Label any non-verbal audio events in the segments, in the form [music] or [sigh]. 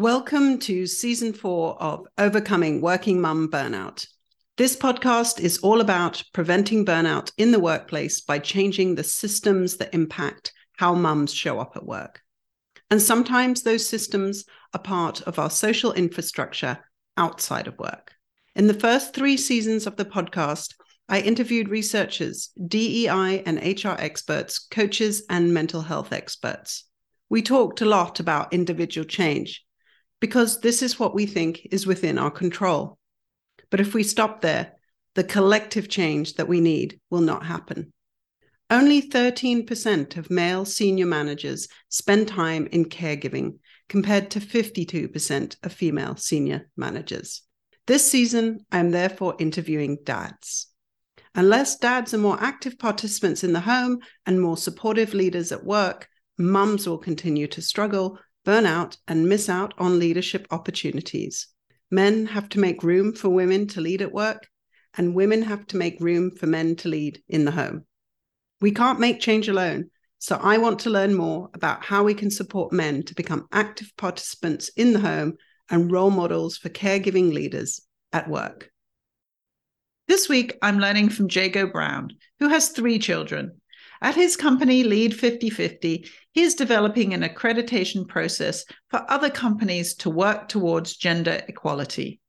Welcome to season four of Overcoming Working Mum Burnout. This podcast is all about preventing burnout in the workplace by changing the systems that impact how mums show up at work. And sometimes those systems are part of our social infrastructure outside of work. In the first three seasons of the podcast, I interviewed researchers, DEI and HR experts, coaches, and mental health experts. We talked a lot about individual change because this is what we think is within our control. But if we stop there, the collective change that we need will not happen. Only 13% of male senior managers spend time in caregiving, compared to 52% of female senior managers. This season, I am therefore interviewing dads. Unless dads are more active participants in the home and more supportive leaders at work, mums will continue to struggle burn out, and miss out on leadership opportunities. Men have to make room for women to lead at work, and women have to make room for men to lead in the home. We can't make change alone, so I want to learn more about how we can support men to become active participants in the home and role models for caregiving leaders at work. This week, I'm learning from Jago Brown, who has three children at his company, Lead 5050, he is developing an accreditation process for other companies to work towards gender equality.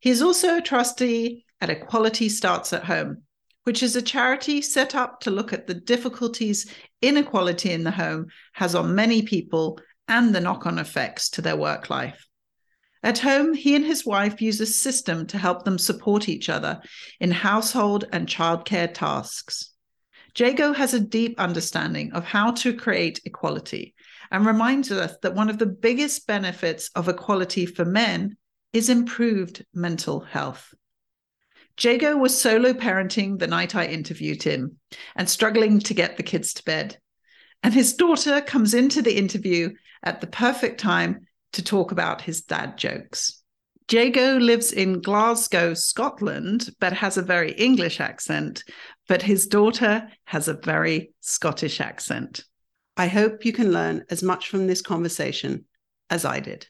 He is also a trustee at Equality Starts at Home, which is a charity set up to look at the difficulties inequality in the home has on many people and the knock on effects to their work life. At home, he and his wife use a system to help them support each other in household and childcare tasks. Jago has a deep understanding of how to create equality and reminds us that one of the biggest benefits of equality for men is improved mental health. Jago was solo parenting the night I interviewed him and struggling to get the kids to bed. And his daughter comes into the interview at the perfect time to talk about his dad jokes. Jago lives in Glasgow, Scotland, but has a very English accent. But his daughter has a very Scottish accent. I hope you can learn as much from this conversation as I did.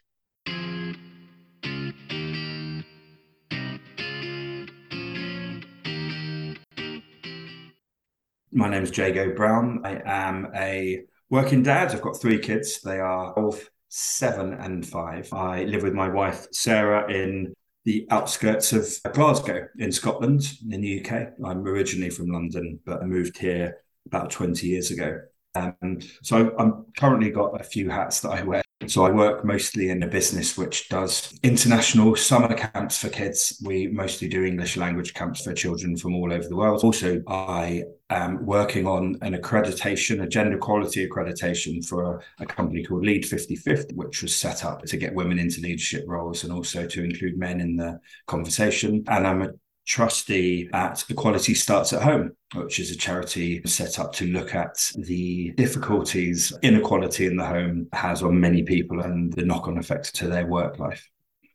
My name is Jago Brown. I am a working dad. I've got three kids. They are both seven and five. I live with my wife, Sarah, in the outskirts of Glasgow in Scotland, in the UK. I'm originally from London, but I moved here about 20 years ago. Um, so I'm currently got a few hats that I wear. So I work mostly in a business which does international summer camps for kids. We mostly do English language camps for children from all over the world. Also, I am working on an accreditation, a gender equality accreditation for a, company called Lead 5050, which was set up to get women into leadership roles and also to include men in the conversation. And I'm a trustee at Equality Starts at Home, which is a charity set up to look at the difficulties inequality in the home has on many people and the knock on effect to their work life.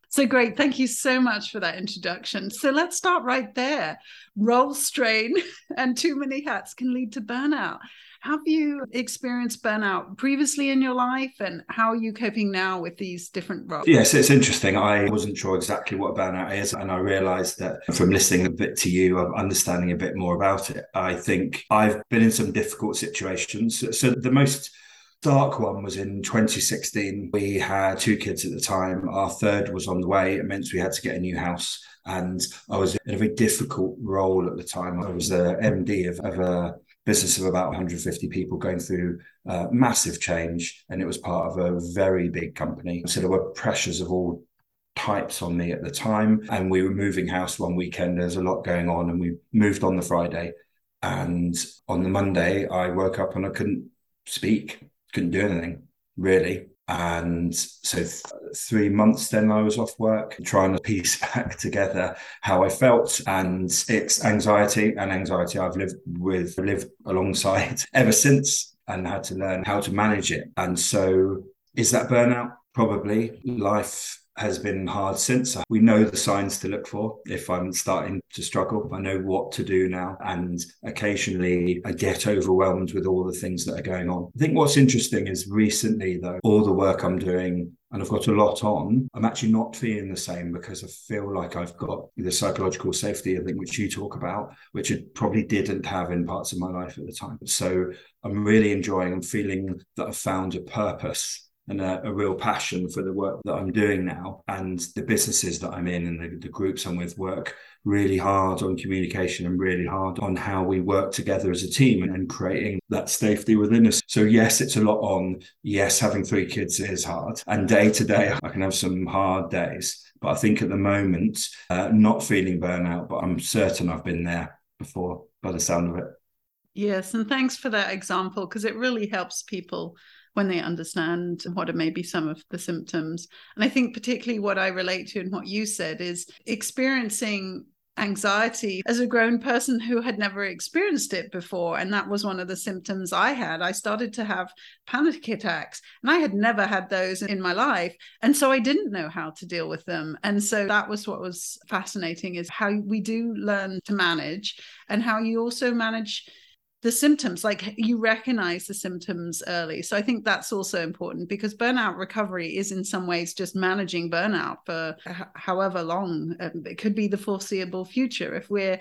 So great. Thank you so much for that introduction. So let's start right there. Role strain [laughs] and too many hats can lead to burnout. Have you experienced burnout previously in your life and how are you coping now with these different roles? Yes, it's interesting. I wasn't sure exactly what burnout is. And I realized that from listening a bit to you, of understanding a bit more about it, I think I've been in some difficult situations. So the most dark one was in 2016. We had two kids at the time. Our third was on the way. It meant we had to get a new house. And I was in a very difficult role at the time. I was the MD of, of a business of about 150 people going through uh, massive change, and it was part of a very big company. So there were pressures of all types on me at the time, and we were moving house one weekend. There's a lot going on, and we moved on the Friday, and on the Monday I woke up and I couldn't speak, couldn't do anything really. And so, th- three months then I was off work, trying to piece [laughs] back together how I felt. And it's anxiety and anxiety I've lived with, lived alongside [laughs] ever since and had to learn how to manage it. And so, is that burnout? Probably. Life has been hard since. We know the signs to look for if I'm starting to struggle. I know what to do now. And occasionally I get overwhelmed with all the things that are going on. I think what's interesting is recently, though, all the work I'm doing and I've got a lot on, I'm actually not feeling the same because I feel like I've got the psychological safety, I think, which you talk about, which I probably didn't have in parts of my life at the time. So I'm really enjoying, I'm feeling that I've found a purpose and a, a, real passion for the work that I'm doing now. And the businesses that I'm in and the, the, groups I'm with work really hard on communication and really hard on how we work together as a team and, and creating that safety within us. So, yes, it's a lot on. Yes, having three kids is hard. And day to day, I can have some hard days. But I think at the moment, uh, not feeling burnout, but I'm certain I've been there before by the sound of it. Yes, and thanks for that example because it really helps people when they understand what are maybe some of the symptoms. And I think, particularly, what I relate to and what you said is experiencing anxiety as a grown person who had never experienced it before. And that was one of the symptoms I had. I started to have panic attacks, and I had never had those in my life. And so I didn't know how to deal with them. And so that was what was fascinating is how we do learn to manage and how you also manage the symptoms like you recognize the symptoms early so i think that's also important because burnout recovery is in some ways just managing burnout for h- however long um, it could be the foreseeable future if we're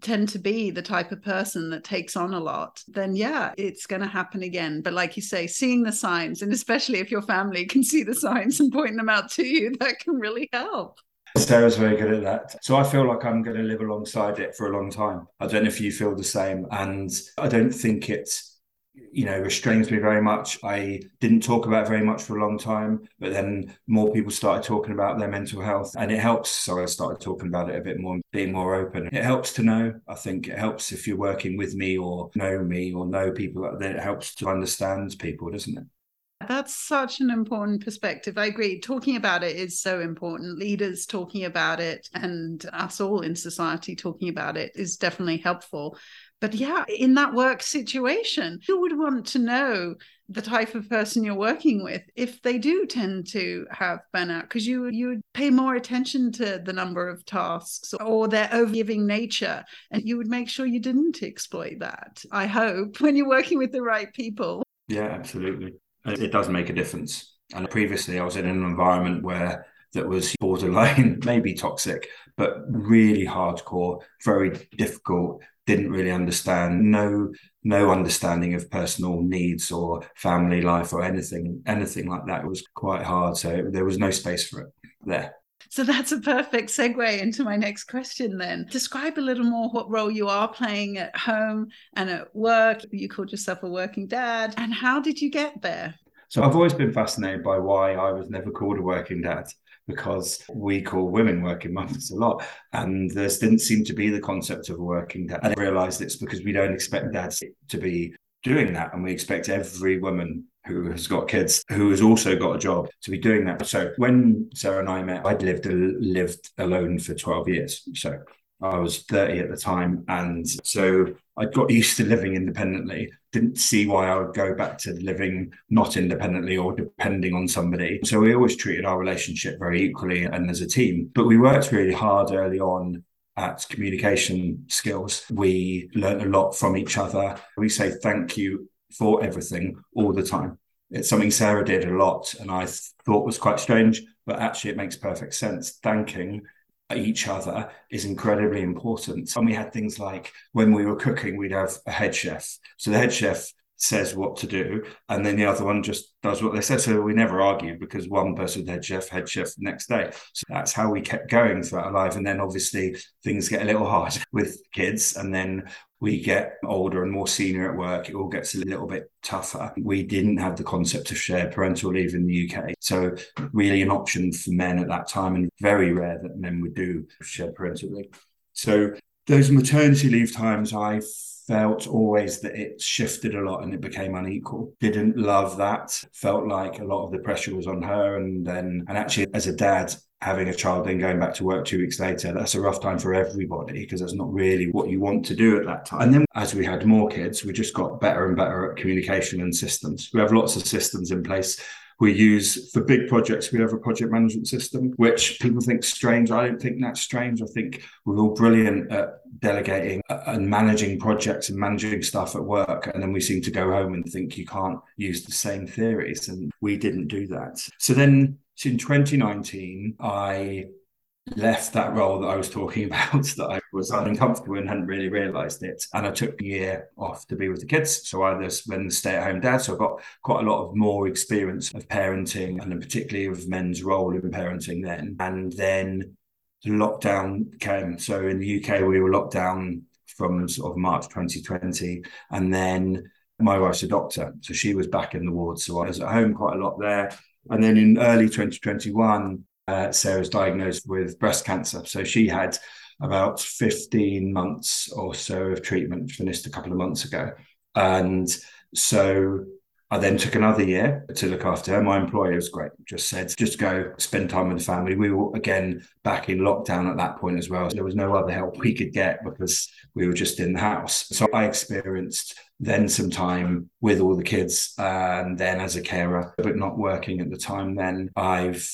tend to be the type of person that takes on a lot, then yeah, it's going to happen again. But like you say, seeing the signs, and especially if your family can see the signs and point them out to you, [laughs] that can really help. Sarah's very good at that. So I feel like I'm going to live alongside it for a long time. I don't know if you feel the same. And I don't think it, you know, restrains me very much. I didn't talk about very much for a long time, but then more people started talking about their mental health and it helps. So I started talking about it a bit more, being more open. It helps to know. I think it helps if you're working with me or know me or know people, then it helps to understand people, doesn't it? That's such an important perspective. I agree. Talking about it is so important. Leaders talking about it and us all in society talking about it is definitely helpful. But yeah, in that work situation, you would want to know the type of person you're working with if they do tend to have burnout because you you would pay more attention to the number of tasks or their overgiving nature and you would make sure you didn't exploit that i hope [laughs] when you're working with the right people yeah absolutely it does make a difference. And previously, I was in an environment where that was borderline, [laughs] maybe toxic, but really hardcore, very difficult. Didn't really understand. No, no understanding of personal needs or family life or anything, anything like that. It was quite hard. So there was no space for it there. So that's a perfect segue into my next question then. Describe a little more what role you are playing at home and at work. You called yourself a working dad. And how did you get there? So I've always been fascinated by why I was never called a working dad because we call women working mums a lot. And there didn't seem to be the concept of a working dad. And I realized it's because we don't expect dads to be doing that. And we expect every woman who has got kids, who has also got a job, to be doing that. So when Sarah and I met, I'd lived lived alone for 12 years. So I was 30 at the time. And so I got used to living independently. Didn't see why I would go back to living not independently or depending on somebody. So we always treated our relationship very equally and as a team. But we worked really hard early on at communication skills. We learned a lot from each other. We say thank you for everything all the time. It's something Sarah did a lot and I thought was quite strange, but actually it makes perfect sense. Thanking each other is incredibly important. And we had things like when we were cooking, we'd have a head chef. So the head chef says what to do, and then the other one just does what they said. So we never argued because one person head chef, head chef the next day. So that's how we kept going throughout our life. And then obviously things get a little [laughs] hard with kids, and then we get older and more senior at work, it all gets a little bit tougher. We didn't have the concept of shared parental leave in the UK. So, really, an option for men at that time, and very rare that men would do shared parental leave. So, those maternity leave times, I felt always that it shifted a lot and it became unequal. Didn't love that. Felt like a lot of the pressure was on her. And then, and actually, as a dad, having a child then going back to work two weeks later that's a rough time for everybody because that's not really what you want to do at that time and then as we had more kids we just got better and better at communication and systems we have lots of systems in place We use for big projects, we have a project management system, which people think strange. I don't think that's strange. I think we're all brilliant at delegating and managing projects and managing stuff at work. And then we seem to go home and think you can't use the same theories. And we didn't do that. So then in 2019, I left that role that I was talking [laughs] about that I was uncomfortable and hadn't really realized it. And I took a year off to be with the kids. So I was when the stay at home dad. So I got quite a lot of more experience of parenting and particularly of men's role in parenting then. And then the lockdown came. So in the UK, we were locked down from sort of March 2020. And then my wife's a doctor. So she was back in the ward. So I was at home quite a lot there. And then in early 2021, uh, Sarah's diagnosed with breast cancer. So she had about 15 months or so of treatment finished a couple of months ago. And so I then took another year to look after her. My employer was great, just said, just go spend time with the family. We were again back in lockdown at that point as well. There was no other help we could get because we were just in the house. So I experienced then some time with all the kids and then as a carer, but not working at the time. Then I've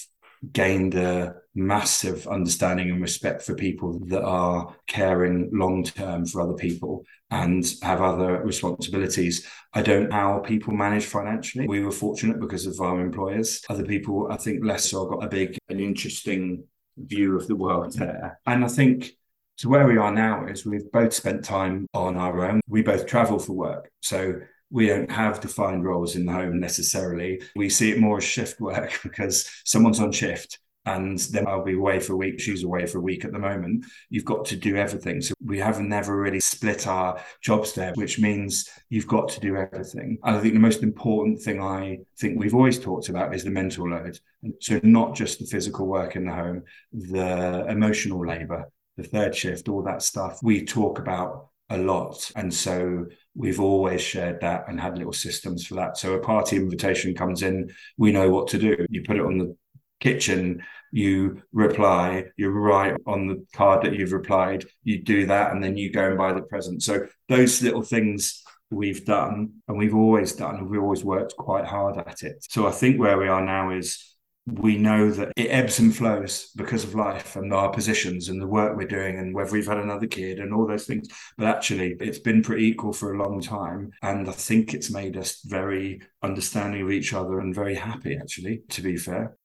gained a massive understanding and respect for people that are caring long term for other people and have other responsibilities. I don't know how people manage financially. We were fortunate because of our employers. Other people, I think, less so got a big and interesting view of the world there. And I think to where we are now is we've both spent time on our own. We both travel for work. So we don't have defined roles in the home necessarily. We see it more as shift work [laughs] because someone's on shift and then I'll be away for a week. She's away for a week at the moment. You've got to do everything. So we have never really split our jobs there, which means you've got to do everything. And I think the most important thing I think we've always talked about is the mental load. So not just the physical work in the home, the emotional labor, the third shift, all that stuff we talk about a lot. And so we've always shared that and had little systems for that. So a party invitation comes in, we know what to do. You put it on the kitchen, you reply, you write on the card that you've replied, you do that, and then you go and buy the present. So those little things we've done and we've always done, and we've always worked quite hard at it. So I think where we are now is we know that it ebbs and flows because of life and our positions and the work we're doing and whether we've had another kid and all those things. But actually, it's been pretty equal for a long time. And I think it's made us very understanding of each other and very happy, actually, to be fair.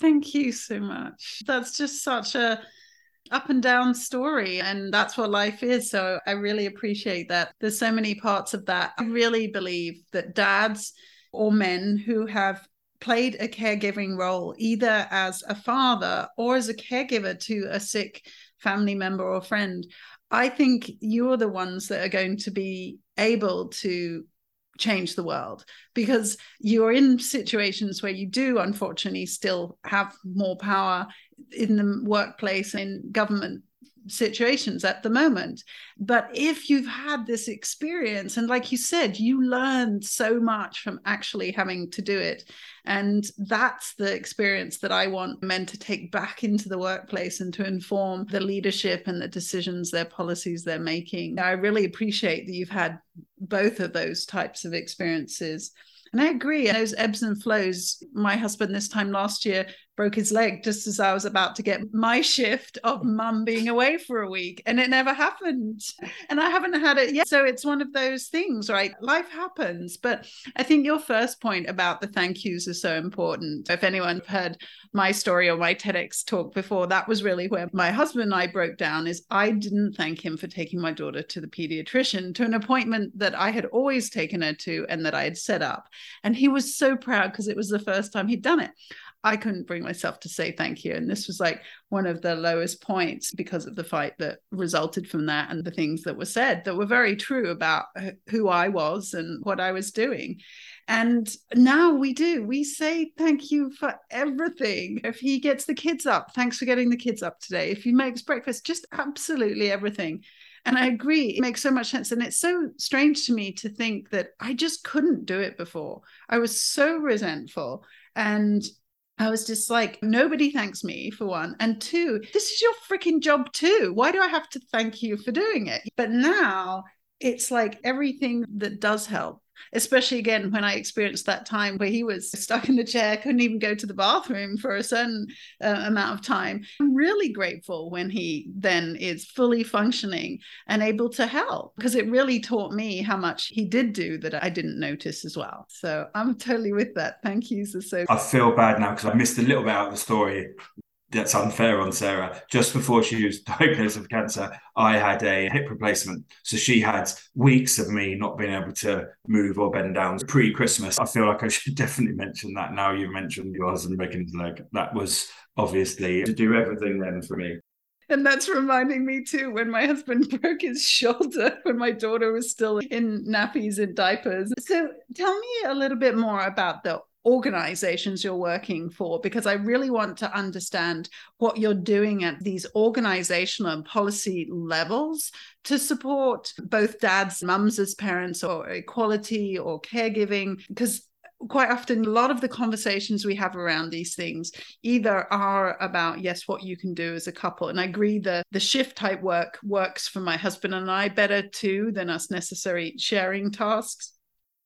Thank you so much. That's just such a up and down story and that's what life is so i really appreciate that there's so many parts of that i really believe that dads or men who have played a caregiving role either as a father or as a caregiver to a sick family member or friend i think you're the ones that are going to be able to change the world because you're in situations where you do unfortunately still have more power in the workplace in government situations at the moment. But if you've had this experience, and like you said, you learned so much from actually having to do it. And that's the experience that I want men to take back into the workplace and to inform the leadership and the decisions, their policies they're making. I really appreciate that you've had both of those types of experiences. And I agree, those ebbs and flows. My husband, this time last year, broke his leg just as I was about to get my shift of [laughs] mum being away for a week. And it never happened. And I haven't had it yet. So it's one of those things, right? Life happens. But I think your first point about the thank yous is so important. If anyone heard my story or my TEDx talk before, that was really where my husband and I broke down is I didn't thank him for taking my daughter to the pediatrician to an appointment that I had always taken her to and that I had set up. And he was so proud because it was the first time he'd done it. I couldn't bring myself to say thank you. And this was like one of the lowest points because of the fight that resulted from that and the things that were said that were very true about who I was and what I was doing. And now we do. We say thank you for everything. If he gets the kids up, thanks for getting the kids up today. If he makes breakfast, just absolutely everything. And I agree, it makes so much sense. And it's so strange to me to think that I just couldn't do it before. I was so resentful. And I was just like, nobody thanks me for one. And two, this is your freaking job too. Why do I have to thank you for doing it? But now it's like everything that does help especially again when I experienced that time where he was stuck in the chair, couldn't even go to the bathroom for a certain uh, amount of time. I'm really grateful when he then is fully functioning and able to help because it really taught me how much he did do that I didn't notice as well. So I'm totally with that. Thank you, so. I feel bad now because I missed a little bit out of the story that's unfair on Sarah. Just before she was [laughs] diagnosed with cancer, I had a hip replacement. So she had weeks of me not being able to move or bend down pre Christmas. I feel like I [laughs] should definitely mention that now you mentioned your husband breaking his leg. That was obviously to do everything then for me. And that's reminding me too when my husband [laughs] broke his shoulder when my daughter was still in nappies and diapers. So tell me a little bit more about the organizations you're working for because I really want to understand what you're doing at these organizational and policy levels to support both dads, mums as parents, or equality or caregiving. Because quite often a lot of the conversations we have around these things either are about yes what you can do as a couple and i agree that the shift type work works for my husband and i better too than us necessary sharing tasks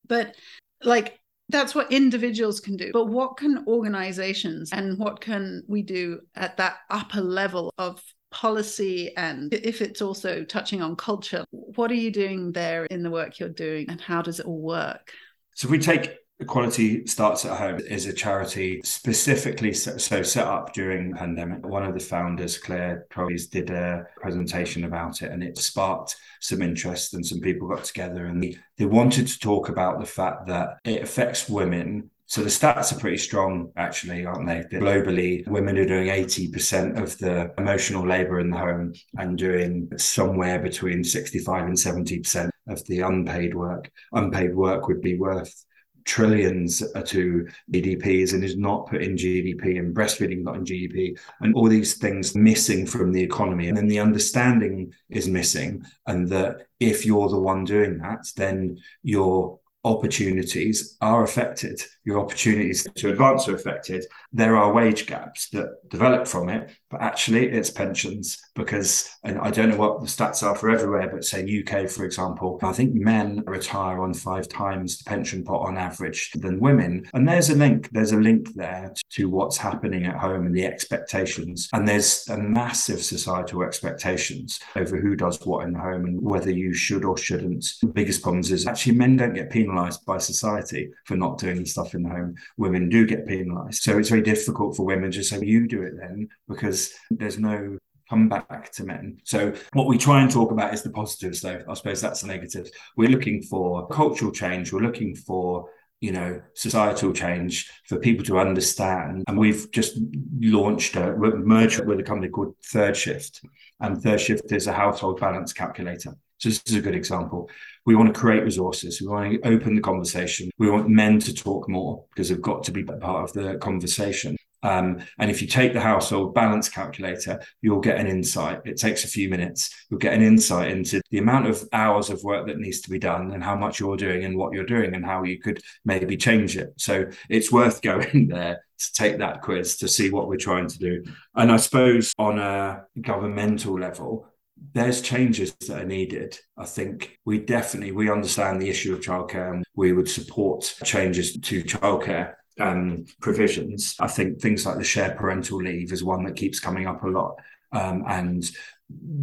but like that's what individuals can do. But what can organizations and what can we do at that upper level of policy and if it's also touching on culture what are you doing there in the work you're doing and how does it all work? So if we take Equality Starts at Home is a charity specifically so, set up during pandemic. One of the founders, Claire Troyes, did a presentation about it and it sparked some interest and some people got together and they, they wanted to talk about the fact that it affects women so the stats are pretty strong, actually, aren't they? Globally, women are doing 80% of the emotional labor in the home and doing somewhere between 65 and 70% of the unpaid work. Unpaid work would be worth trillions to GDPs and is not put in GDP and breastfeeding not in GDP and all these things missing from the economy. And then the understanding is missing. And that if you're the one doing that, then your opportunities are affected. Your opportunities to advance are affected. There are wage gaps that develop from it, but actually it's pensions because, and I don't know what the stats are for everywhere, but say UK, for example, I think men retire on five times the pension pot on average than women. And there's a link, there's a link there to what's happening at home and the expectations. And there's a massive societal expectations over who does what in the home and whether you should or shouldn't. The biggest problems is actually men don't get penalized by society for not doing stuff in the home. Women do get penalized. So it's very difficult for women to say, you do it then, because there's no come back to men. So what we try and talk about is the positives, though. I suppose that's the negatives. We're looking for cultural change. We're looking for you know societal change for people to understand and we've just launched a merged with a company called third shift and third shift is a household balance calculator so this is a good example. We want to create resources. We want to open the conversation. We want men to talk more because they've got to be part of the conversation. Um, and if you take the household balance calculator, you'll get an insight. It takes a few minutes. You'll get an insight into the amount of hours of work that needs to be done and how much you're doing and what you're doing and how you could maybe change it. So it's worth [laughs] going there to take that quiz to see what we're trying to do. And I suppose on a governmental level, there's changes that are needed. I think we definitely we understand the issue of childcare and we would support changes to childcare um, provisions. I think things like the shared parental leave is one that keeps coming up a lot. Um, and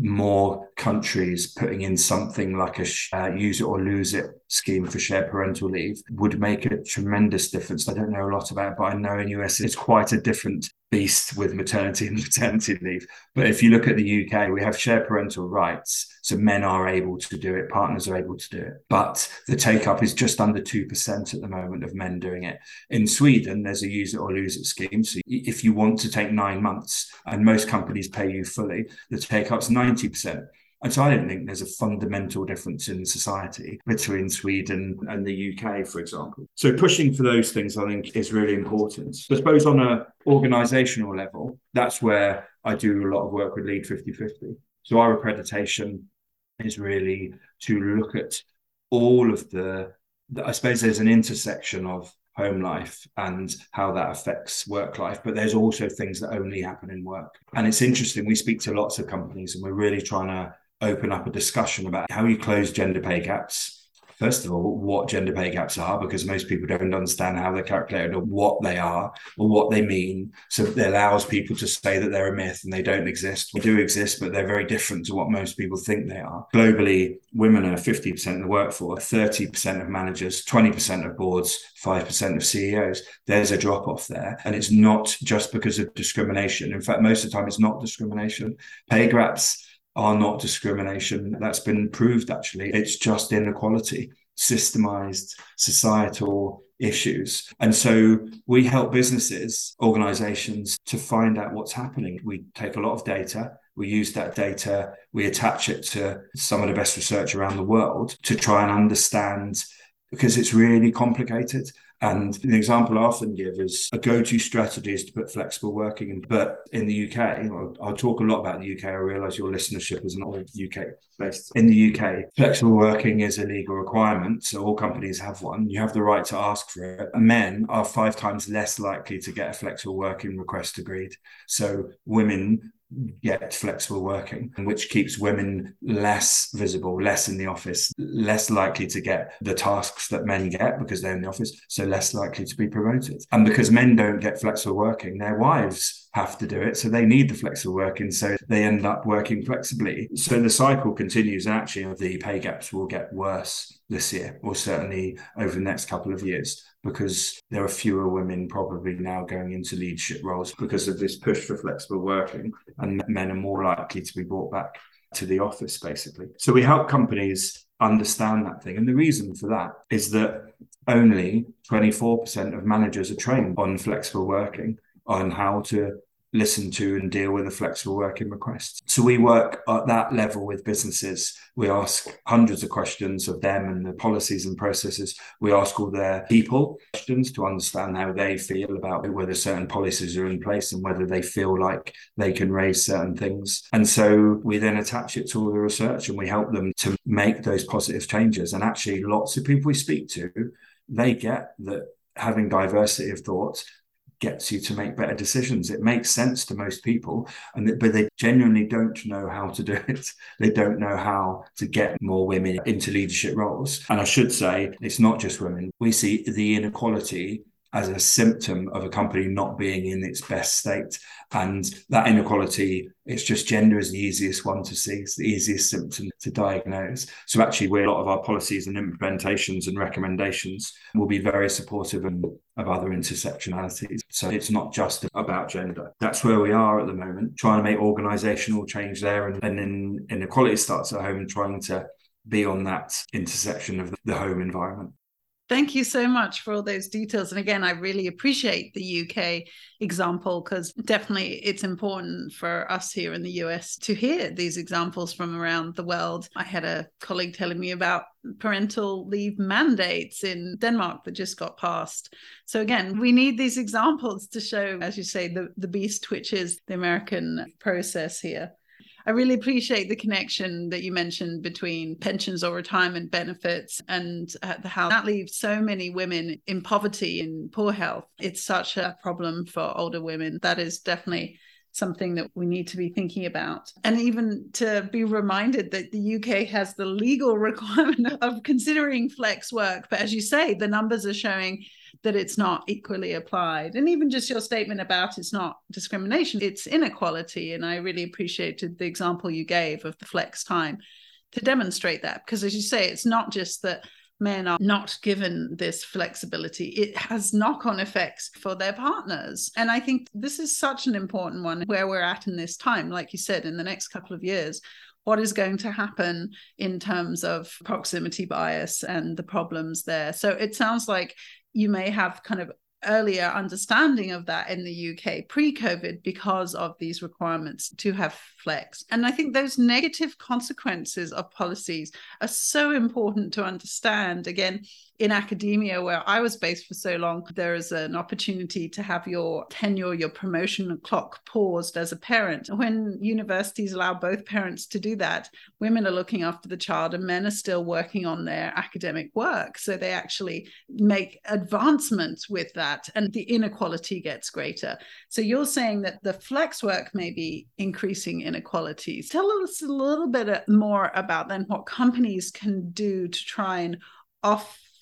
more countries putting in something like a uh, use it or lose it scheme for shared parental leave would make a tremendous difference. I don't know a lot about it, but I know in US it's quite a different beast with maternity and [laughs] paternity leave. But if you look at the UK, we have shared parental rights. So men are able to do it, partners are able to do it. But the take up is just under 2% at the moment of men doing it. In Sweden, there's a use it or lose it scheme. So if you want to take nine months and most companies pay you fully, the take up's 90%. And so I don't think there's a fundamental difference in society between Sweden and the UK, for example. So pushing for those things, I think, is really important. I suppose on an organizational level, that's where I do a lot of work with Lead 5050. So our accreditation is really to look at all of the, I suppose there's an intersection of home life and how that affects work life. But there's also things that only happen in work. And it's interesting. We speak to lots of companies and we're really trying to open up a discussion about how you close gender pay gaps first of all, what gender pay gaps are, because most people don't understand how they're calculated or what they are or what they mean. So it allows people to say that they're a myth and they don't exist. They do exist, but they're very different to what most people think they are. Globally, women are 50% of the workforce, 30% of managers, 20% of boards, 5% of CEOs. There's a drop off there. And it's not just because of discrimination. In fact, most of the time, it's not discrimination. Pay gaps are not discrimination. That's been proved actually. It's just inequality, systemized societal issues. And so we help businesses, organizations to find out what's happening. We take a lot of data. We use that data, we attach it to some of the best research around the world to try and understand because it's really complicated. And the example I often give is a go-to strategy is to put flexible working in. But in the UK, I'll talk a lot about the UK. I realise your listenership is not UK based. In the UK, flexible working is a legal requirement, so all companies have one. You have the right to ask for it. Men are five times less likely to get a flexible working request agreed. So women get flexible working, which keeps women less visible, less in the office, less likely to get the tasks that men get because they're in the office, so less likely to be promoted. And because men don't get flexible working, their wives have to do it. So they need the flexible working. So they end up working flexibly. So the cycle continues. And actually, the pay gaps will get worse this year, or certainly over the next couple of years because there are fewer women probably now going into leadership roles because of this push for flexible working, and men are more likely to be brought back to the office, basically. So we help companies understand that thing. And the reason for that is that only 24% of managers are trained on flexible working, on how to listen to and deal with a flexible working request. So we work at that level with businesses. We ask hundreds of questions of them and the policies and processes. We ask all their people questions to understand how they feel about whether certain policies are in place and whether they feel like they can raise certain things. And so we then attach it to all the research and we help them to make those positive changes. And actually, lots of people we speak to, they get that having diversity of thought gets you to make better decisions. It makes sense to most people, and but they genuinely don't know how to do [laughs] it. They don't know how to get more women into leadership roles. And I should say, it's not just women. We see the inequality as a symptom of a company not being in its best state. And that inequality, it's just gender is the easiest one to see. It's the easiest symptom to diagnose. So actually, where a lot of our policies and implementations and recommendations will be very supportive of, of other intersectionalities. So it's not just about gender. That's where we are at the moment, trying to make organizational change there. And, and then inequality starts at home and trying to be on that intersection of the home environment. Thank you so much for all those details. And again, I really appreciate the UK example because definitely it's important for us here in the US to hear these examples from around the world. I had a colleague telling me about parental leave mandates in Denmark that just got passed. So again, we need these examples to show, as you say, the, the beast, which is the American process here. I really appreciate the connection that you mentioned between pensions or retirement benefits and uh, how that leaves so many women in poverty and poor health. It's such a problem for older women. That is definitely something that we need to be thinking about. And even to be reminded that the UK has the legal [laughs] requirement of considering flex work. But as you say, the numbers are showing that it's not equally applied. And even just your statement about it's not discrimination, it's inequality. And I really appreciated the example you gave of the flex time to demonstrate that. Because as you say, it's not just that men are not given this flexibility, it has knock on effects for their partners. And I think this is such an important one where we're at in this time. Like you said, in the next couple of years, what is going to happen in terms of proximity bias and the problems there. So it sounds like you may have kind of earlier understanding of that in the UK pre COVID because of these requirements to have flex. And I think those negative consequences of policies are so important to understand. Again, in academia, where I was based for so long, there is an opportunity to have your tenure, your promotion clock paused as a parent. When universities allow both parents to do that, women are looking after the child and men are still working on their academic work. So they actually make advancements with that, and the inequality gets greater. So you're saying that the flex work may be increasing inequalities. Tell us a little bit more about then what companies can do to try and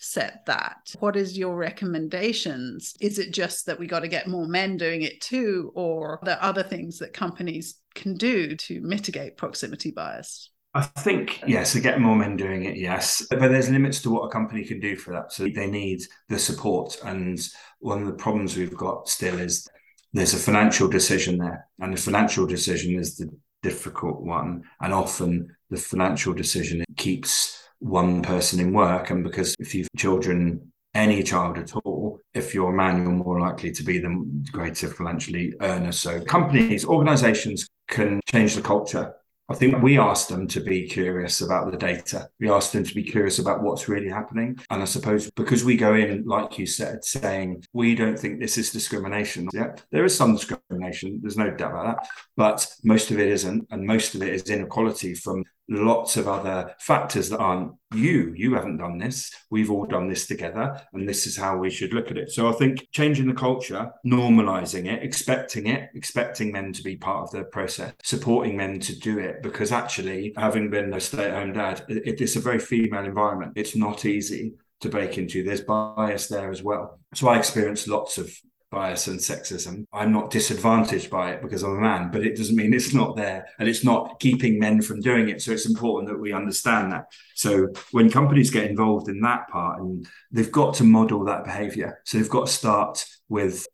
offset that? What is your recommendations? Is it just that we got to get more men doing it too, or are there other things that companies can do to mitigate proximity bias? I think, yes, to get more men doing it, yes. But there's limits to what a company can do for that. So they need the support. And one of the problems we've got still is there's a financial decision there. And the financial decision is the difficult one. And often the financial decision keeps one person in work. And because if you've children, any child at all, if you're a man, you're more likely to be the greater financially earner. So companies, organizations can change the culture I think we asked them to be curious about the data. We asked them to be curious about what's really happening. And I suppose because we go in, like you said, saying we don't think this is discrimination. Yeah, there is some discrimination. There's no doubt about that. But most of it isn't. And most of it is inequality from lots of other factors that aren't you. You haven't done this. We've all done this together. And this is how we should look at it. So I think changing the culture, normalizing it, expecting it, expecting men to be part of the process, supporting men to do it. Because actually, having been a stay at home dad, it, it's a very female environment. It's not easy to break into. There's bias there as well. So I experienced lots of bias and sexism. I'm not disadvantaged by it because I'm a man, but it doesn't mean it's not there and it's not keeping men from doing it. So it's important that we understand that. So when companies get involved in that part, and they've got to model that behavior. So they've got to start with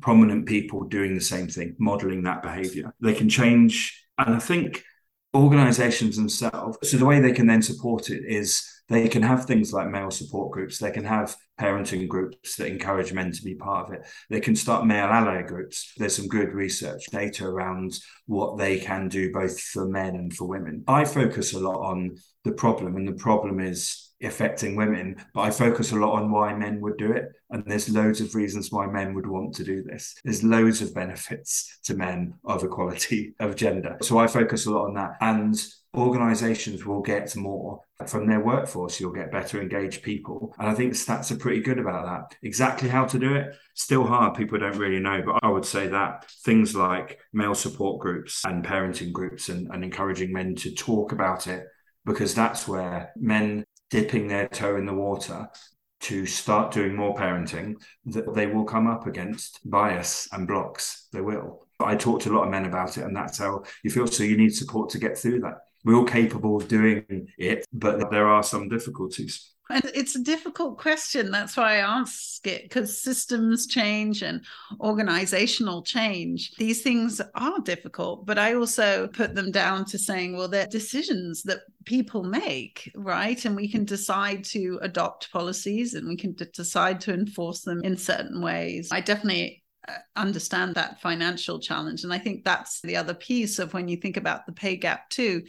prominent people doing the same thing, modeling that behavior. They can change. And I think organizations themselves, so the way they can then support it is they can have things like male support groups. They can have parenting groups that encourage men to be part of it. They can start male ally groups. There's some good research data around what they can do both for men and for women. I focus a lot on the problem, and the problem is affecting women, but I focus a lot on why men would do it. And there's loads of reasons why men would want to do this. There's loads of benefits to men of equality of gender. So I focus a lot on that. And organizations will get more from their workforce. You'll get better engaged people. And I think stats are pretty good about that. Exactly how to do it, still hard. People don't really know. But I would say that things like male support groups and parenting groups and, and encouraging men to talk about it, because that's where men dipping their toe in the water to start doing more parenting, that they will come up against bias and blocks. They will. I talked to a lot of men about it, and that's how you feel. So you need support to get through that we're all capable of doing it, but there are some difficulties. And it's a difficult question. That's why I ask it because systems change and organizational change. These things are difficult, but I also put them down to saying, well, they're decisions that people make, right? And we can decide to adopt policies and we can d- decide to enforce them in certain ways. I definitely Uh, understand that financial challenge. And I think that's the other piece of when you think about the pay gap, too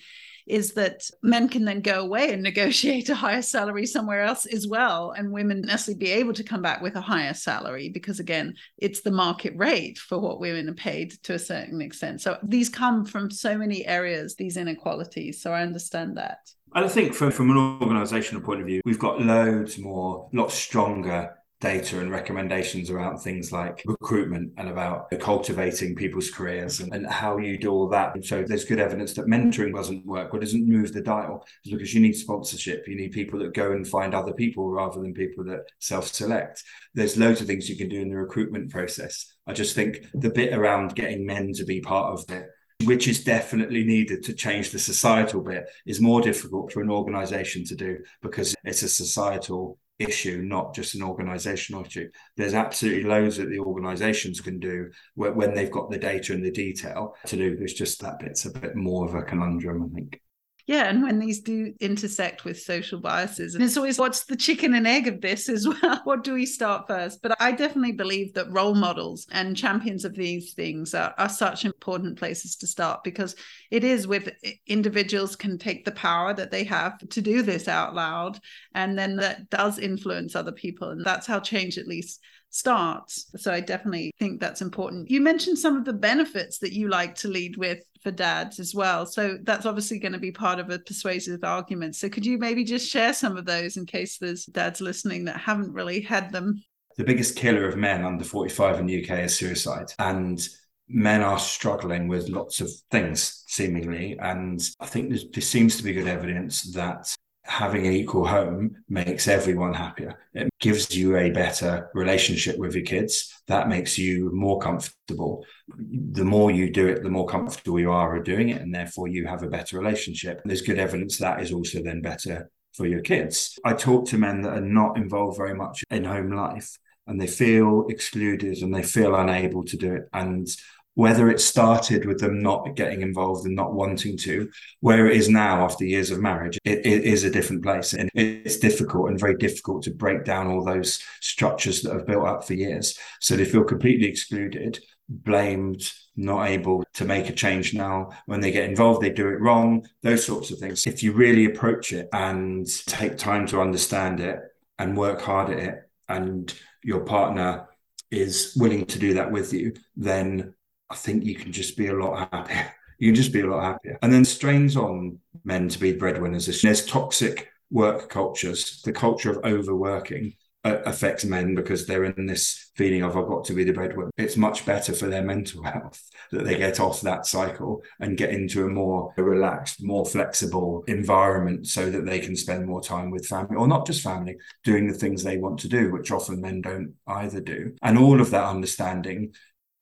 is that men can then go away and [laughs] negotiate a higher salary somewhere else as well. And women necessarily be able to come back with a higher salary because, again, it's the market rate for what women are paid to a certain extent. So these come from so many areas, these inequalities. So I understand that. I think from, from an organizational point of view, we've got loads more, lots stronger data and recommendations around things like recruitment and about cultivating people's careers and, and, how you do all that. And so there's good evidence that mentoring doesn't work or doesn't move the dial it's because you need sponsorship. You need people that go and find other people rather than people that self-select. There's loads of things you can do in the recruitment process. I just think the bit around getting men to be part of it which is definitely needed to change the societal bit, is more difficult for an organization to do because it's a societal issue, not just an organizational issue. There's absolutely loads that the organizations can do when they've got the data and the detail to do. There's just that bit's a bit more of a conundrum, I think. Yeah, and when these do intersect with social biases, and it's always what's the chicken and egg of this [laughs] as well? what do we start first? But I definitely believe that role models and champions of these things are, are such important places to start because it is with individuals can take the power that they have to do this out loud, and then that does influence other people, and that's how change at least starts. So I definitely think that's important. You mentioned some of the benefits that you like to lead with for dads as well. So that's obviously going to be part of a persuasive argument. So could you maybe just share some of those in case there's dads listening that haven't really had them? The biggest killer of men under 45 in the UK is suicide. And men are struggling with lots of things seemingly. And I think there seems to be good evidence that having an equal home makes everyone happier. It gives you a better relationship with your kids. That makes you more comfortable. The more you do it, the more comfortable you are at doing it. And therefore, you have a better relationship. There's good evidence that is also then better for your kids. I talk to men that are not involved very much in home life and they feel excluded and they feel unable to do it. And whether it started with them not getting involved and not wanting to, where it is now after years of marriage, it, it is a different place. And it's difficult and very difficult to break down all those structures that have built up for years. So they feel completely excluded, blamed, not able to make a change now. When they get involved, they do it wrong, those sorts of things. If you really approach it and take time to understand it and work hard at it, and your partner is willing to do that with you, then I think you can just be a lot happier. [laughs] You can just be a lot happier. And then strains on men to be breadwinners. There's toxic work cultures, the culture of overworking uh, affects men because they're in this feeling of I've got to be the breadwinner. It's much better for their mental health that they get off that cycle and get into a more relaxed, more flexible environment so that they can spend more time with family or not just family, doing the things they want to do, which often men don't either do. And all of that understanding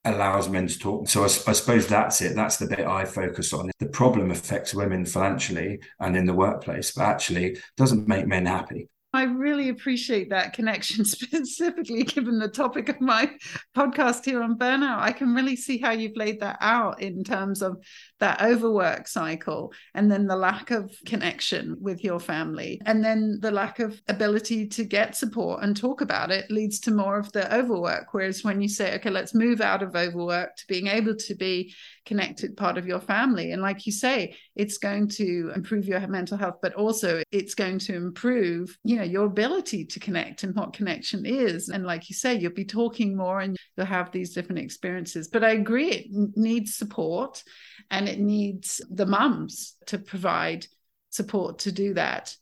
allows men to talk. So I, I, suppose that's it. That's the bit I focus on. The problem affects women financially and in the workplace, but actually doesn't make men happy. I really appreciate that connection, [laughs] specifically given the topic of my podcast here on burnout. I can really see how you've laid that out in terms of that overwork cycle and then the lack of connection with your family. And then the lack of ability to get support and talk about it leads to more of the overwork. Whereas when you say okay let's move out of overwork to being able to be connected part of your family. And like you say it's going to improve your mental health but also it's going to improve you know your ability to connect and what connection is. And like you say you'll be talking more and you'll have these different experiences. But i agree it needs support and it needs the mums to provide support to do that.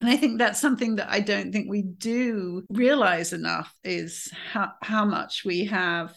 And I think that's something that I don't think we do realize enough is how, how much we have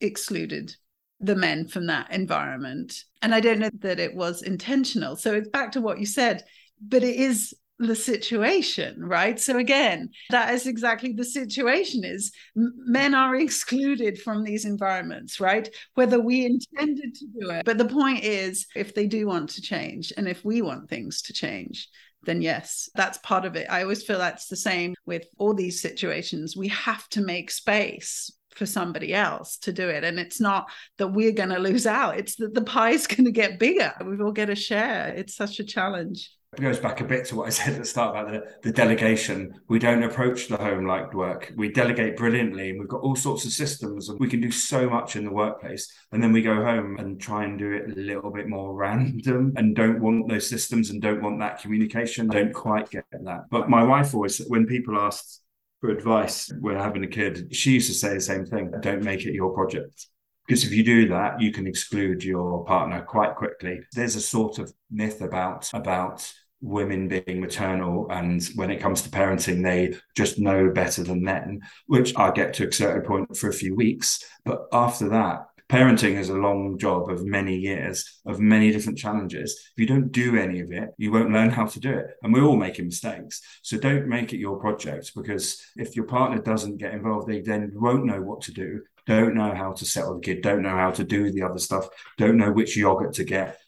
excluded the men from that environment. And I don't know that it was intentional. So it's back to what you said, but it is the situation right? So again that is exactly the situation is men are [laughs] excluded from these environments right? Whether we intended to do it. But the point is if they do want to change and if we want things to change then yes that's part of it. I always feel that's the same with all these situations. We have to make space for somebody else to do it. And it's not that we're going to lose out, it's that the pie is [laughs] going to get bigger. We all get a share. It's such a challenge. It goes back a bit to what I said at the start about the, the delegation. We don't approach the home like work. We delegate brilliantly and we've got all sorts of systems and we can do so much in the workplace. And then we go home and try and do it a little bit more [laughs] random and don't want those systems and don't want that communication. Don't quite get that. But my wife always, when people ask for advice when having a kid, she used to say the same thing don't make it your project. Because if you do that, you can exclude your partner quite quickly. There's a sort of myth about about women being maternal and when it comes to parenting they just know better than men which i get to a certain point for a few weeks but after that parenting is a long job of many years of many different challenges. If you don't do any of it you won't learn how to do it. And we're all making mistakes. So don't make it your project because if your partner doesn't get involved they then won't know what to do don't know how to settle the kid don't know how to do the other stuff don't know which yogurt to get.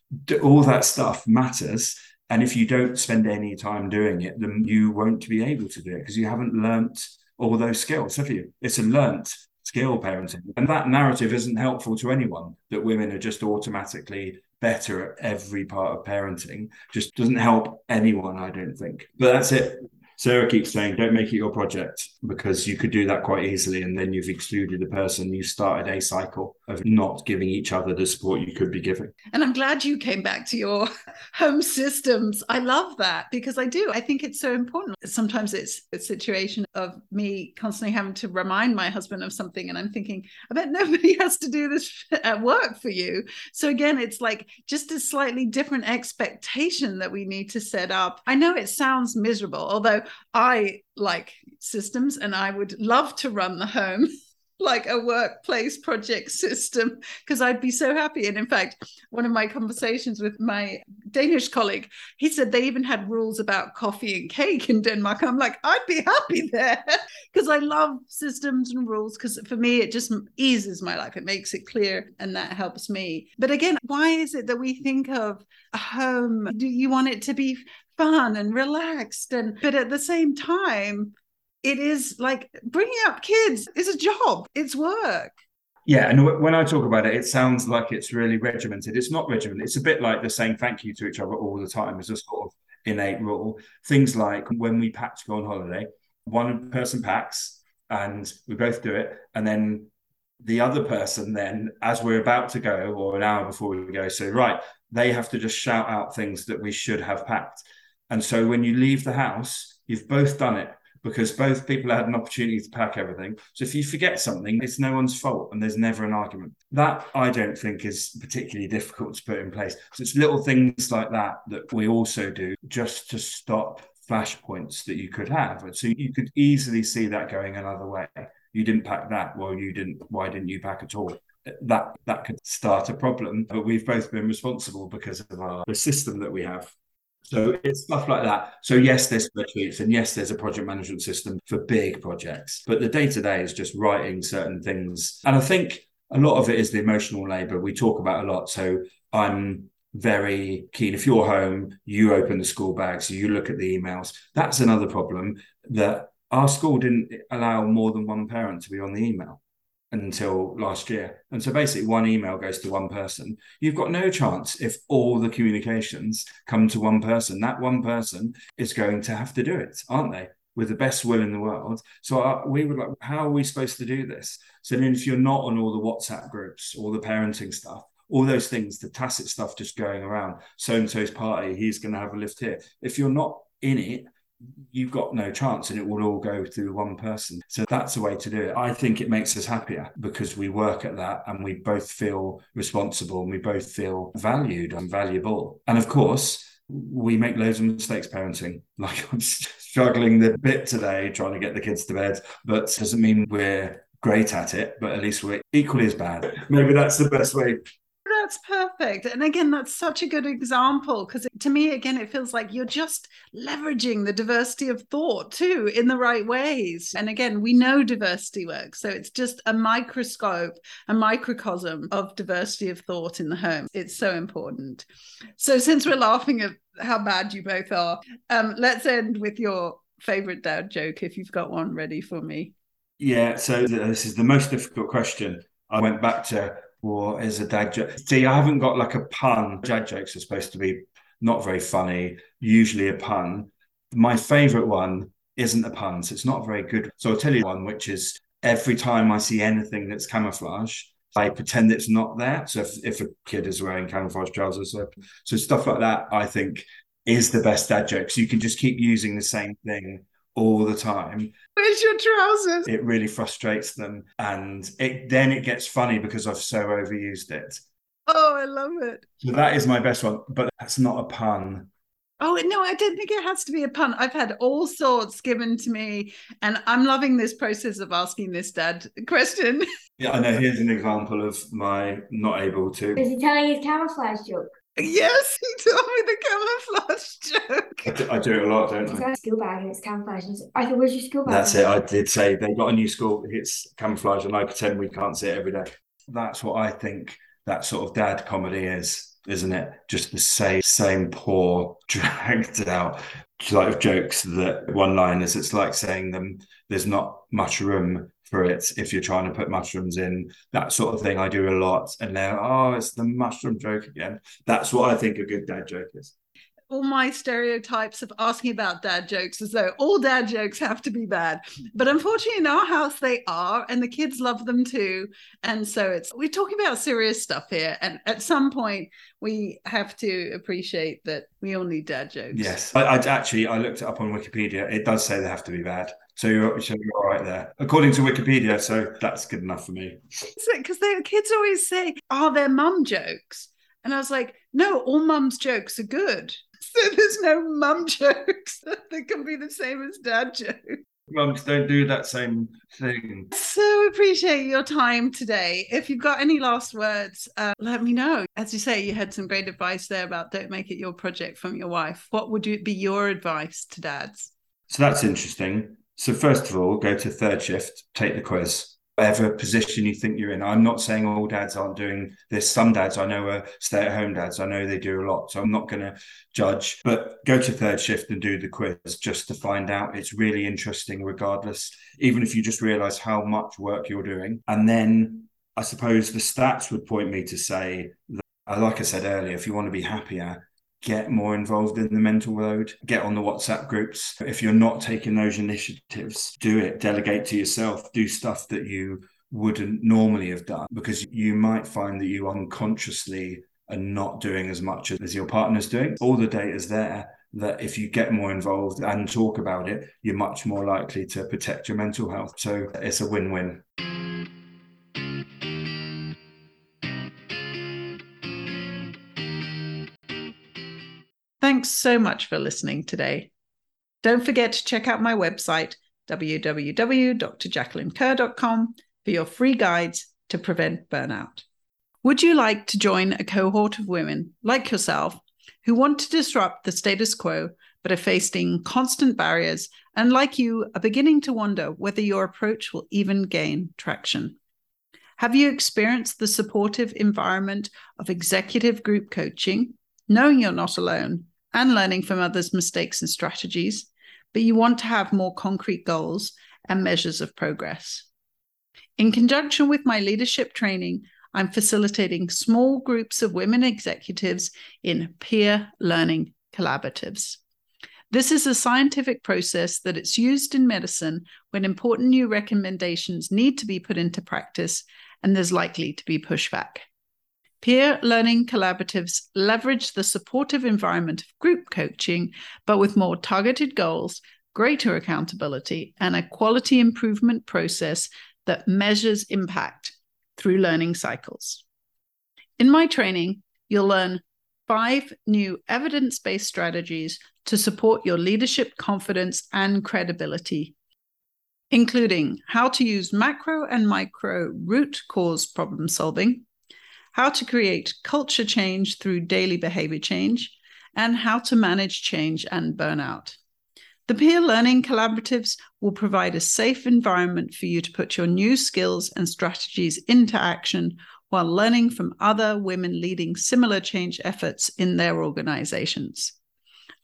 All that stuff matters. And if you don't spend any time doing it, then you won't be able to do it because you haven't learnt all those skills, have you? It's a learnt skill parenting. And that narrative isn't helpful to anyone that women are just automatically better at every part of parenting. Just doesn't help anyone, I don't think. But that's it. Sarah keeps saying, don't make it your project because you could do that quite easily. And then you've excluded the person. You started a cycle of not giving each other the support you could be giving. And I'm glad you came back to your [laughs] home systems. I love that because I do. I think it's so important. Sometimes it's a situation of me constantly having to remind my husband of something. And I'm thinking, I bet [laughs] nobody has to do this [laughs] at work for you. So again, it's like just a slightly different expectation that we need to set up. I know it sounds miserable, although I like systems and I would love to run the home [laughs] like a workplace project system because I'd be so happy. And in fact, one of my conversations with my Danish colleague, he said they even had rules about coffee and cake in Denmark. I'm like, I'd be happy [laughs] there [laughs] because I love systems and rules because for me, it just eases my life. It makes it clear and that helps me. But again, why is it that we think of a home? Do you want it to be fun and relaxed? And but at the same time, it is like bringing up kids is a job, it's work. Yeah, and when I talk about it, it sounds like it's really regimented. It's not regimented. It's a bit like the saying thank you to each other all the time is a sort of innate rule. Things like when we pack to go on holiday, one person packs and we both do it, and then the other person then, as we're about to go, or an hour before we go, so right, they have to just shout out things that we should have packed. And so when you leave the house, you've both done it because both people had an opportunity to pack everything. So if you forget something, it's no one's fault and there's never an argument. That I don't think is particularly difficult to put in place. So it's little things like that that we also do just to stop flashpoints that you could have. And so you could easily see that going another way. You didn't pack that. Well, you didn't. Why didn't you pack at all? That that could start a problem. But we've both been responsible because of our the system that we have. So it's stuff like that. So yes, there's spreadsheets and yes, there's a project management system for big projects, but the day to day is just writing certain things. And I think a lot of it is the emotional labor we talk about a lot. So I'm very keen. If you're home, you open the school bags, you look at the emails. That's another problem that our school didn't allow more than one parent to be on the email until last year. And so basically, one email goes to one person. You've got no chance if all the communications come to one person. That one person is going to have to do it, aren't they? With the best will in the world. So uh, we would like, how are we supposed to do this? So then, if you're not on all the WhatsApp groups, all the parenting stuff, all those things, the tacit stuff just going around, so and so's party, he's going to have a lift here. If you're not in it, you've got no chance and it will all go through one person. So that's the way to do it. I think it makes us happier because we work at that and we both feel responsible and we both feel valued and valuable. And of course, we make loads of mistakes parenting. [laughs] Like I'm struggling the bit today trying to get the kids to bed, but doesn't mean we're great at it, but at least we're equally as bad. Maybe that's the best way that's perfect. And again, that's such a good example because to me, again, it feels like you're just leveraging the diversity of thought too in the right ways. And again, we know diversity works. So it's just a microscope, a microcosm of diversity of thought in the home. It's so important. So since we're laughing at how bad you both are, um, let's end with your favorite dad joke if you've got one ready for me. Yeah, so this is the most difficult question. I went back to what is a dad joke? See, I haven't got like a pun. Dad jokes are supposed to be not very funny, usually a pun. My favorite one isn't a pun, so it's not very good. So I'll tell you one, which is every time I see anything that's camouflage, I pretend it's not there. So if, if a kid is wearing camouflage trousers, so, so stuff like that, I think is the best dad joke. So you can just keep using the same thing all the time. Where's your trousers? It really frustrates them. And it then it gets funny because I've so overused it. Oh, I love it. So that is my best one, but that's not a pun. Oh no, I don't think it has to be a pun. I've had all sorts given to me, and I'm loving this process of asking this dad question. [laughs] Yeah, I know. Here's an example of my not able to. Is he telling his camouflage joke? Yes, he told me the camouflage joke. I do, I do it a lot, don't He's I? got a school bag and it's camouflage. And I thought, where's your school bag? That's it. I did say they got a new school. It's camouflage, and I pretend we can't see it every day. That's what I think that sort of dad comedy is, isn't it? Just the same, same poor, [laughs] dragged out like jokes that one liners. It's like saying them. There's not much room for it if you're trying to put mushrooms in that sort of thing. I do a lot, and now oh, it's the mushroom joke again. That's what I think a good dad joke is all my stereotypes of asking about dad jokes as though all dad jokes have to be bad. But unfortunately, in our house, they are, and the kids love them too. And so it's we're talking about serious stuff here. And at some point, we have to appreciate that we all need dad jokes. Yes, I, I actually I looked it up on Wikipedia. It does say they have to be bad. So you're, so you're all right there, according to Wikipedia. So that's good enough for me. Because the kids always say, "Are there mum jokes?" And I was like, "No, all mum's jokes are good." [laughs] So there's no mum [laughs] jokes that can be the same as dad jokes. mums don't do that same thing. So appreciate your time today. If you've got any last words, uh, let me know. As you say, you had some great advice there about don't make it your project from your wife. What would you, be your advice to dads? So that's interesting. So first of all, go to third shift, take the quiz whatever position you think you're in. I'm not saying all dads aren't doing this. Some dads I know are stay at home dads. I know they do a lot. So I'm not going to judge, but go to third shift and do the quiz just to find out. It's really interesting, regardless, even if you just realize how much work you're doing. And then I suppose the stats would point me to say, that, like I said earlier, if you want to be happier, get more involved in the mental load, get on the WhatsApp groups. If you're not taking those initiatives, do it, delegate to yourself, do stuff that you wouldn't normally have done because you might find that you unconsciously are not doing as much as your partner's doing. All the data is there that if you get more involved and talk about it, you're much more likely to protect your mental health. So it's a win win. Thanks so much for listening today. Don't forget to check out my website, www.drjacquelinekerr.com, for your free guides to prevent burnout. Would you like to join a cohort of women like yourself who want to disrupt the status quo but are facing constant barriers and, like you, are beginning to wonder whether your approach will even gain traction? Have you experienced the supportive environment of executive group coaching, knowing you're not alone, and learning from others' mistakes and strategies, but you want to have more concrete goals and measures of progress. In conjunction with my leadership training, I'm facilitating small groups of women executives in peer learning collaboratives. This is a scientific process that it's used in medicine when important new recommendations need to be put into practice and there's likely to be pushback. Peer learning collaboratives leverage the supportive environment of group coaching, but with more targeted goals, greater accountability, and a quality improvement process that measures impact through learning cycles. In my training, you'll learn five new evidence based strategies to support your leadership confidence and credibility, including how to use macro and micro root cause problem solving how to create culture change through daily behavior change, and how to manage change and burnout. The peer learning collaboratives will provide a safe environment for you to put your new skills and strategies into action while learning from other women leading similar change efforts in their organizations.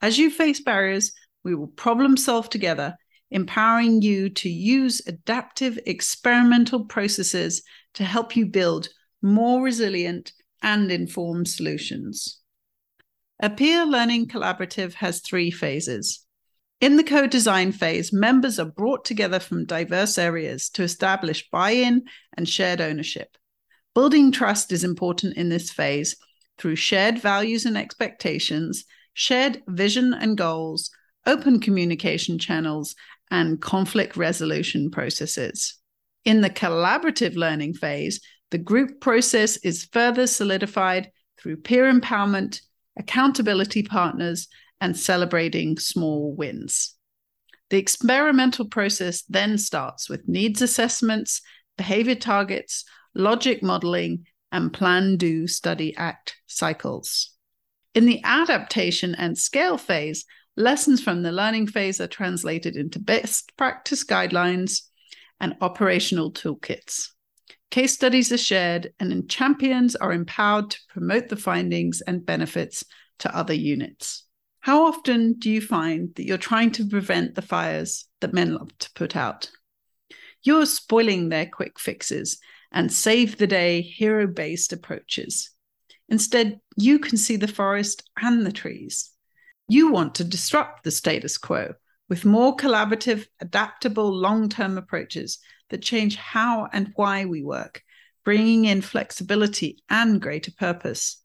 As you face barriers, we will problem solve together, empowering you to use adaptive experimental processes to help you build more resilient, and informed solutions. A peer learning collaborative has three phases. In the co design phase, members are brought together from diverse areas to establish buy in and shared ownership. Building trust is important in this phase through shared values and expectations, shared vision and goals, open communication channels, and conflict resolution processes. In the collaborative learning phase, the group process is further solidified through peer empowerment, accountability partners, and celebrating small wins. The experimental process then starts with needs assessments, behavior targets, logic modeling, and plan, do, study, act cycles. In the adaptation and scale phase, lessons from the learning phase are translated into best practice guidelines and operational toolkits. Case studies are shared, and champions are empowered to promote the findings and benefits to other units. How often do you find that you're trying to prevent the fires that men love to put out? You're spoiling their quick fixes and save the day hero based approaches. Instead, you can see the forest and the trees. You want to disrupt the status quo with more collaborative, adaptable, long term approaches that change how and why we work, bringing in flexibility and greater purpose.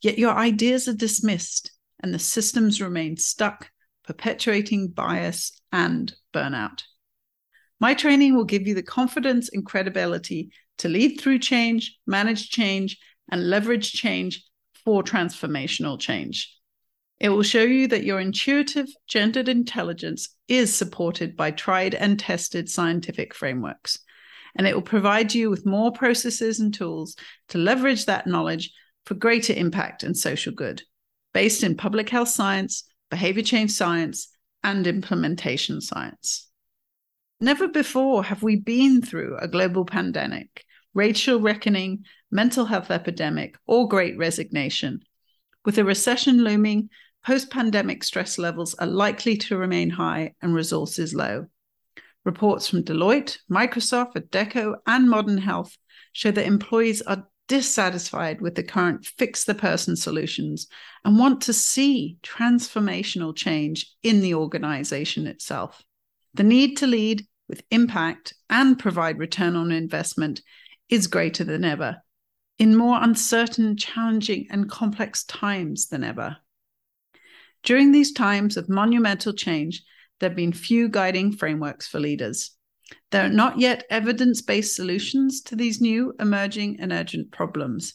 Yet your ideas are dismissed and the systems remain stuck, perpetuating bias and burnout. My training will give you the confidence and credibility to lead through change, manage change, and leverage change for transformational change. It will show you that your intuitive gendered intelligence is supported by tried and tested scientific frameworks. And it will provide you with more processes and tools to leverage that knowledge for greater impact and social good, based in public health science, behavior change science, and implementation science. Never before have we been through a global pandemic, racial reckoning, mental health epidemic, or great resignation. With a recession looming, post pandemic stress levels are likely to remain high and resources low. Reports from Deloitte, Microsoft, Adecco, and Modern Health show that employees are dissatisfied with the current fix the person solutions and want to see transformational change in the organization itself. The need to lead with impact and provide return on investment is greater than ever, in more uncertain, challenging, and complex times than ever. During these times of monumental change, there have been few guiding frameworks for leaders. There are not yet evidence based solutions to these new, emerging, and urgent problems.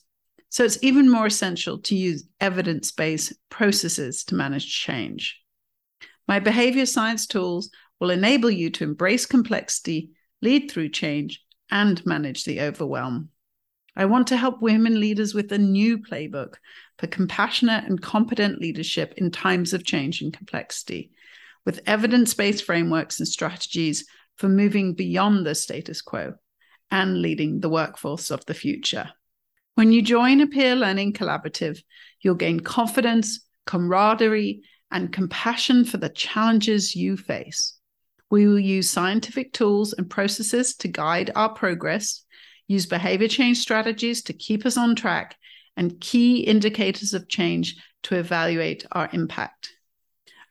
So it's even more essential to use evidence based processes to manage change. My behavior science tools will enable you to embrace complexity, lead through change, and manage the overwhelm. I want to help women leaders with a new playbook for compassionate and competent leadership in times of change and complexity, with evidence based frameworks and strategies for moving beyond the status quo and leading the workforce of the future. When you join a peer learning collaborative, you'll gain confidence, camaraderie, and compassion for the challenges you face. We will use scientific tools and processes to guide our progress, use behavior change strategies to keep us on track, and key indicators of change to evaluate our impact.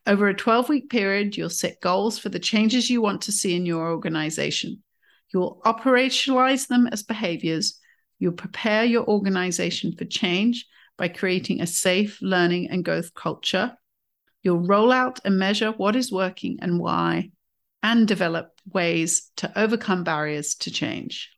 Over a 12 week period, you'll set goals for the changes you want to see in your organization. You'll operationalize them as behaviors. You'll prepare your organization for change by creating a safe learning and growth culture. You'll roll out and measure what is working and why, and develop ways to overcome barriers to change.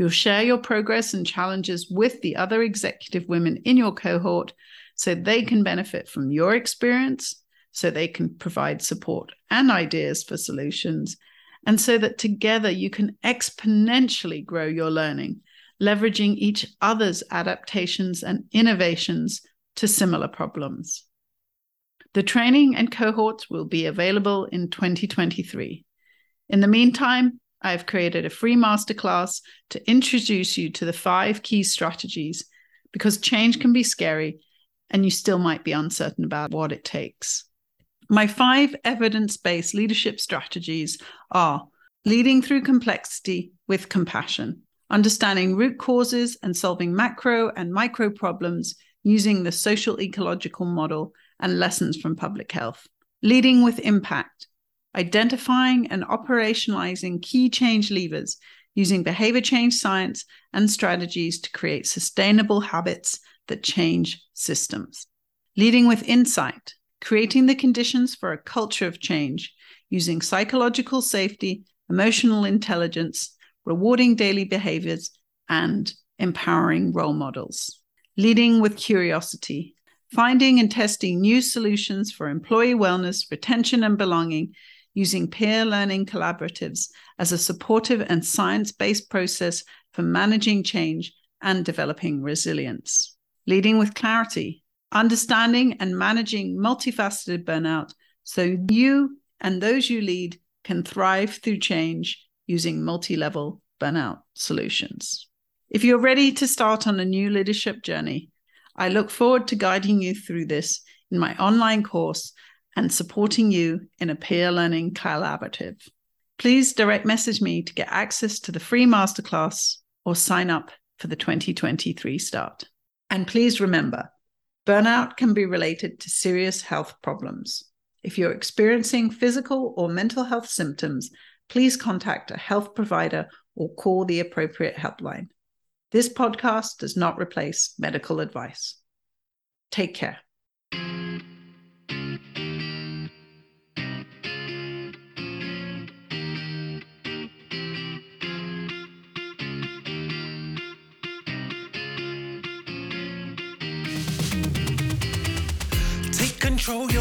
You'll share your progress and challenges with the other executive women in your cohort so they can benefit from your experience so they can provide support and ideas for solutions, and so that together you can exponentially grow your learning, leveraging each other's adaptations and innovations to similar problems. The training and cohorts will be available in 2023. In the meantime, I have created a free masterclass to introduce you to the five key strategies because change can be scary and you still might be uncertain about what it takes. My five evidence based leadership strategies are leading through complexity with compassion, understanding root causes and solving macro and micro problems using the social ecological model and lessons from public health, leading with impact, identifying and operationalizing key change levers using behavior change science and strategies to create sustainable habits that change systems, leading with insight creating the conditions for a culture of change using psychological safety, emotional intelligence, rewarding daily behaviors, and empowering role models. Leading with curiosity, finding and testing new solutions for employee wellness, retention, and belonging using peer learning collaboratives as a supportive and science based process for managing change and developing resilience. Leading with clarity, understanding and managing multifaceted burnout so you and those you lead can thrive through change using multi level burnout solutions. If you're ready to start on a new leadership journey, I look forward to guiding you through this in my online course and supporting you in a peer learning collaborative. Please direct message me to get access to the free masterclass or sign up for the 2023 start. And please remember, Burnout can be related to serious health problems. If you're experiencing physical or mental health symptoms, please contact a health provider or call the appropriate helpline. This podcast does not replace medical advice. Take care. Control, you're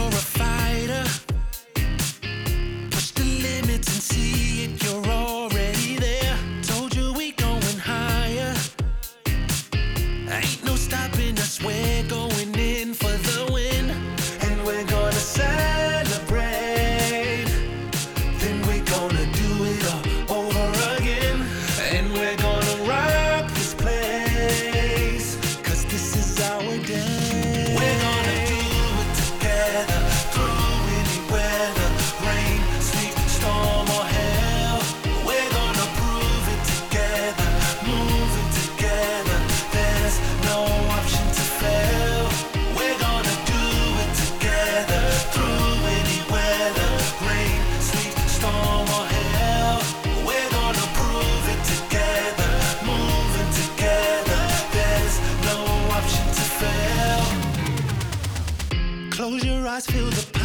eyes, feel the